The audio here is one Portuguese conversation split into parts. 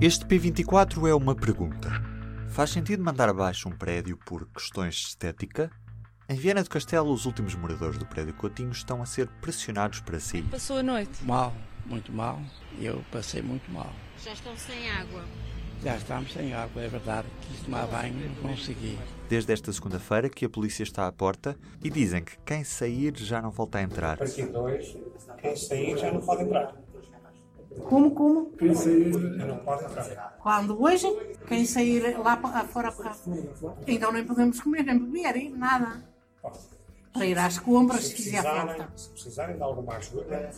Este P24 é uma pergunta. Faz sentido mandar abaixo um prédio por questões de estética? Em Viana do Castelo, os últimos moradores do prédio Coutinho estão a ser pressionados para sair. Passou a noite? Mal, muito mal. Eu passei muito mal. Já estão sem água. Já estamos sem água, é verdade. Quis tomar banho, não consegui. Desde esta segunda-feira que a polícia está à porta e dizem que quem sair já não volta a entrar. A partir de hoje, quem sair já não pode entrar. Como, como? Quem sair não pode entrar. Quando hoje, quem sair lá para fora, para... então nem podemos comer, nem beber, hein? nada. Para ir às compras, se fizer precisarem, falta. se precisarem de alguma ajuda,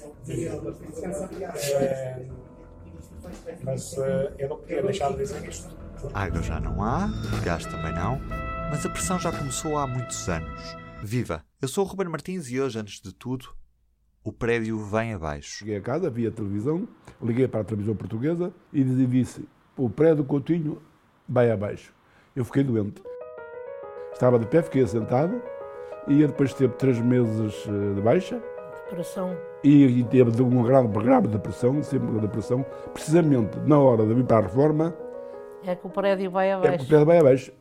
mas eu não podia deixar de dizer isto. Água já não há, gás também não, mas a pressão já começou há muitos anos. Viva! Eu sou o Ruben Martins e hoje, antes de tudo, o prédio vem abaixo. Cheguei a casa, vi a televisão, liguei para a televisão portuguesa e disse: o prédio Coutinho vai abaixo. Eu fiquei doente. Estava de pé, fiquei assentado e depois teve três meses eh, de baixa Coração. e, e teve de uma grave, grave depressão, sempre uma depressão, precisamente na hora de vir para a reforma, É que o prédio vai é que o abaixo. prédio vai abaixo.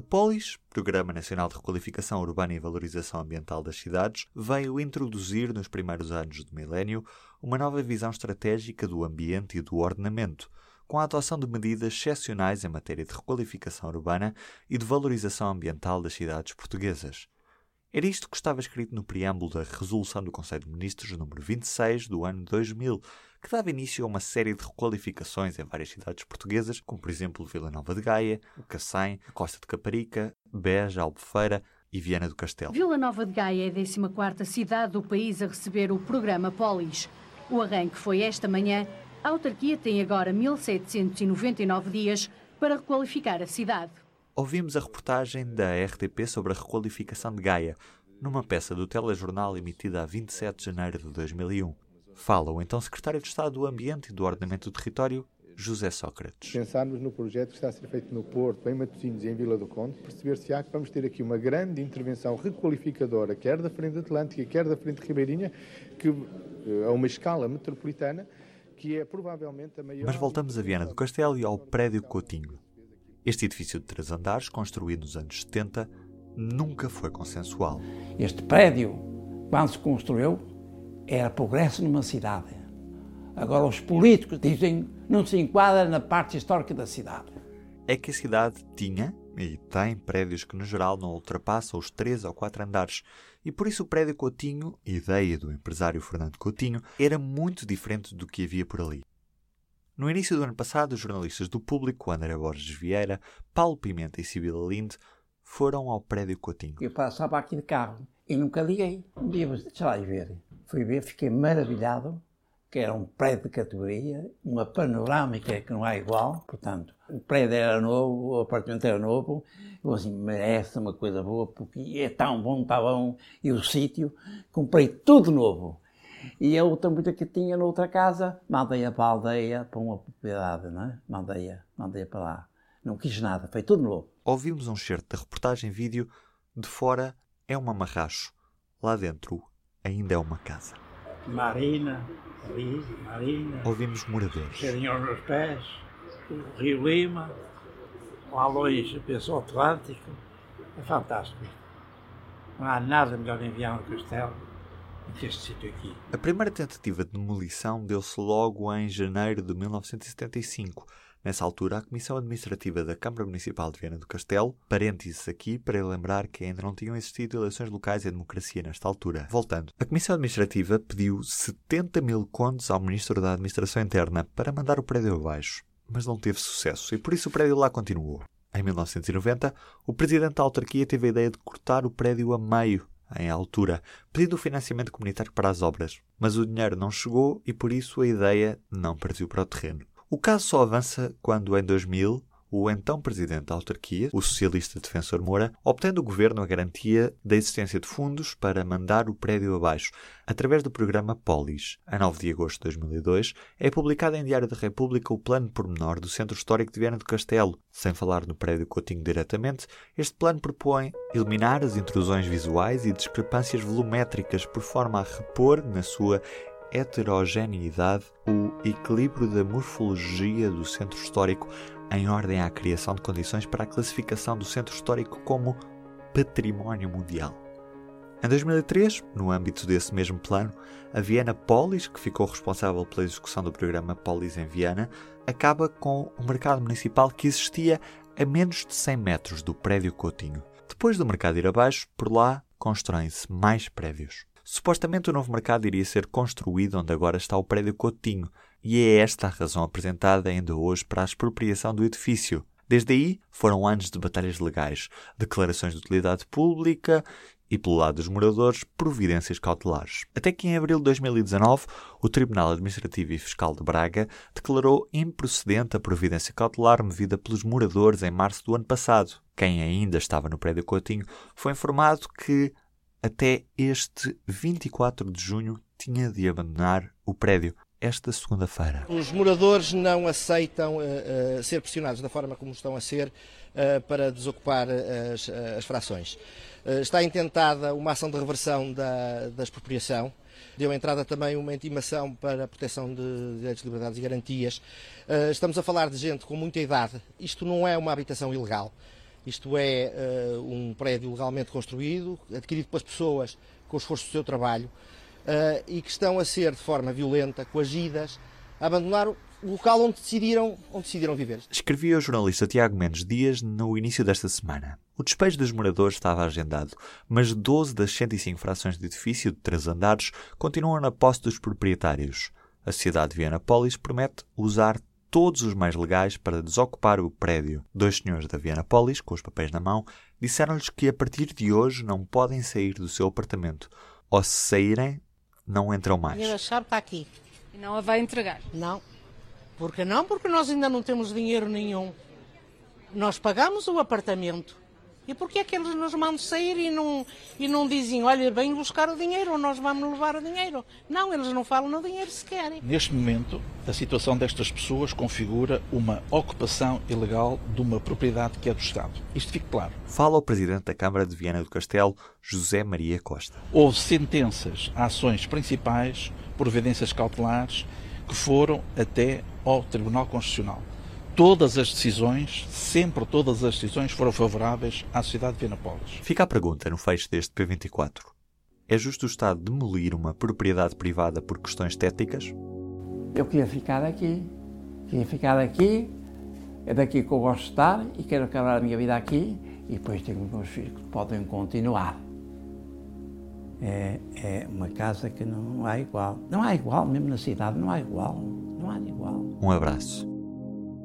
O POLIS, Programa Nacional de Requalificação Urbana e Valorização Ambiental das Cidades, veio introduzir nos primeiros anos do milénio uma nova visão estratégica do ambiente e do ordenamento, com a adoção de medidas excepcionais em matéria de requalificação urbana e de valorização ambiental das cidades portuguesas. Era isto que estava escrito no preâmbulo da Resolução do Conselho de Ministros número 26 do ano 2000, que dava início a uma série de requalificações em várias cidades portuguesas, como por exemplo Vila Nova de Gaia, Cacém, Costa de Caparica, Beja, Albufeira e Viana do Castelo. Vila Nova de Gaia é a 14ª cidade do país a receber o programa Polis. O arranque foi esta manhã. A autarquia tem agora 1799 dias para requalificar a cidade. Ouvimos a reportagem da RTP sobre a requalificação de Gaia, numa peça do telejornal emitida a 27 de janeiro de 2001. Fala o então Secretário de Estado do Ambiente e do Ordenamento do Território, José Sócrates. pensarmos no projeto que está a ser feito no Porto, em Matosinhos e em Vila do Conde, perceber-se-á que vamos ter aqui uma grande intervenção requalificadora, quer da Frente Atlântica, quer da Frente Ribeirinha, que eh, a uma escala metropolitana, que é provavelmente a maior... Mas voltamos a Viana do Castelo e ao prédio Coutinho. Este edifício de três andares, construído nos anos 70, nunca foi consensual. Este prédio, quando se construiu, era progresso numa cidade. Agora os políticos dizem não se enquadra na parte histórica da cidade. É que a cidade tinha e tem prédios que, no geral, não ultrapassam os três ou quatro andares. E por isso o prédio Coutinho, ideia do empresário Fernando Coutinho, era muito diferente do que havia por ali. No início do ano passado, os jornalistas do Público, André Borges Vieira, Paulo Pimenta e Sibila Linde, foram ao prédio Coutinho. Eu passava aqui de carro e nunca liguei. Um dia, deixa lá ver. Fui ver, fiquei maravilhado, que era um prédio de categoria, uma panorâmica que não é igual. Portanto, o prédio era novo, o apartamento era novo. Eu assim, merece uma coisa boa, porque é tão bom, está bom. E o sítio, comprei tudo novo. E a outra mulher que tinha noutra casa, mandei-a para a aldeia, para uma propriedade, não é? Mandei-a, mandei-a para lá. Não quis nada, foi tudo novo. Ouvimos um certo da reportagem vídeo. De fora é um amarracho. Lá dentro ainda é uma casa. Marina, ali, Marina. Ouvimos moradores. cheirinho aos meus pés, o Rio Lima, lá longe o Penso Atlântico. É fantástico. Não há nada melhor em Viana do Castelo este sítio aqui. A primeira tentativa de demolição deu-se logo em janeiro de 1975. Nessa altura, a Comissão Administrativa da Câmara Municipal de Viana do Castelo, parênteses aqui para lembrar que ainda não tinham existido eleições locais e democracia nesta altura. Voltando, a Comissão Administrativa pediu 70 mil contos ao Ministro da Administração Interna para mandar o prédio abaixo, mas não teve sucesso e por isso o prédio lá continuou. Em 1990, o Presidente da autarquia teve a ideia de cortar o prédio a meio em altura, pedindo financiamento comunitário para as obras. Mas o dinheiro não chegou e por isso a ideia não partiu para o terreno. O caso só avança quando, em 2000, o então presidente da autarquia, o socialista Defensor Moura, obtém do governo a garantia da existência de fundos para mandar o prédio abaixo, através do programa Polis. A 9 de agosto de 2002, é publicado em Diário da República o plano pormenor do Centro Histórico de Viana do Castelo. Sem falar no prédio Coutinho diretamente, este plano propõe eliminar as intrusões visuais e discrepâncias volumétricas por forma a repor, na sua heterogeneidade, o equilíbrio da morfologia do centro histórico em ordem à criação de condições para a classificação do centro histórico como património mundial. Em 2003, no âmbito desse mesmo plano, a Viena Polis, que ficou responsável pela execução do programa Polis em Viena, acaba com o mercado municipal que existia a menos de 100 metros do prédio Coutinho. Depois do mercado ir abaixo, por lá constroem-se mais prédios. Supostamente o novo mercado iria ser construído onde agora está o prédio Coutinho, e é esta a razão apresentada ainda hoje para a expropriação do edifício. Desde aí foram anos de batalhas legais, declarações de utilidade pública e, pelo lado dos moradores, providências cautelares. Até que em abril de 2019, o Tribunal Administrativo e Fiscal de Braga declarou improcedente a providência cautelar movida pelos moradores em março do ano passado. Quem ainda estava no prédio Coutinho foi informado que até este 24 de junho tinha de abandonar o prédio esta segunda-feira. Os moradores não aceitam uh, uh, ser pressionados da forma como estão a ser uh, para desocupar as, as frações. está intentada uma ação de reversão da, da expropriação. Deu entrada também uma intimação para a proteção de direitos, liberdades e garantias. estamos a falar de gente com muita idade. Isto não é uma habitação ilegal. Isto é um prédio legalmente construído, adquirido pelas pessoas com o esforço do seu trabalho uh, e que estão a ser, de forma violenta, coagidas, a abandonar o local onde decidiram, onde decidiram viver. Escrevia o jornalista Tiago Mendes Dias no início desta semana. O despejo dos moradores estava agendado, mas 12 das 105 frações de edifício de três andares continuam na posse dos proprietários. A sociedade de Viana Polis promete usar todos os meios legais para desocupar o prédio. Dois senhores da Viana Polis, com os papéis na mão, disseram-lhes que a partir de hoje não podem sair do seu apartamento, ou se saírem, não entram mais. A chave está aqui. E não a vai entregar? Não. Por que não? Porque nós ainda não temos dinheiro nenhum. Nós pagamos o apartamento. E por que é que eles nos mandam sair e não, e não dizem, olha, vem buscar o dinheiro ou nós vamos levar o dinheiro? Não, eles não falam no dinheiro se querem. Neste momento, a situação destas pessoas configura uma ocupação ilegal de uma propriedade que é do Estado. Isto fique claro. Fala o Presidente da Câmara de Viana do Castelo, José Maria Costa. Houve sentenças, ações principais, providências cautelares, que foram até ao Tribunal Constitucional todas as decisões, sempre todas as decisões foram favoráveis à cidade de Vianapólis. Fica a pergunta no fecho deste P24. É justo o Estado demolir uma propriedade privada por questões estéticas? Eu queria ficar aqui. Queria ficar aqui. É daqui que eu gosto de estar e quero acabar a minha vida aqui. E depois tenho meus filhos que podem continuar. É, é uma casa que não há igual. Não há igual, mesmo na cidade, não há igual. Não há igual. Um abraço.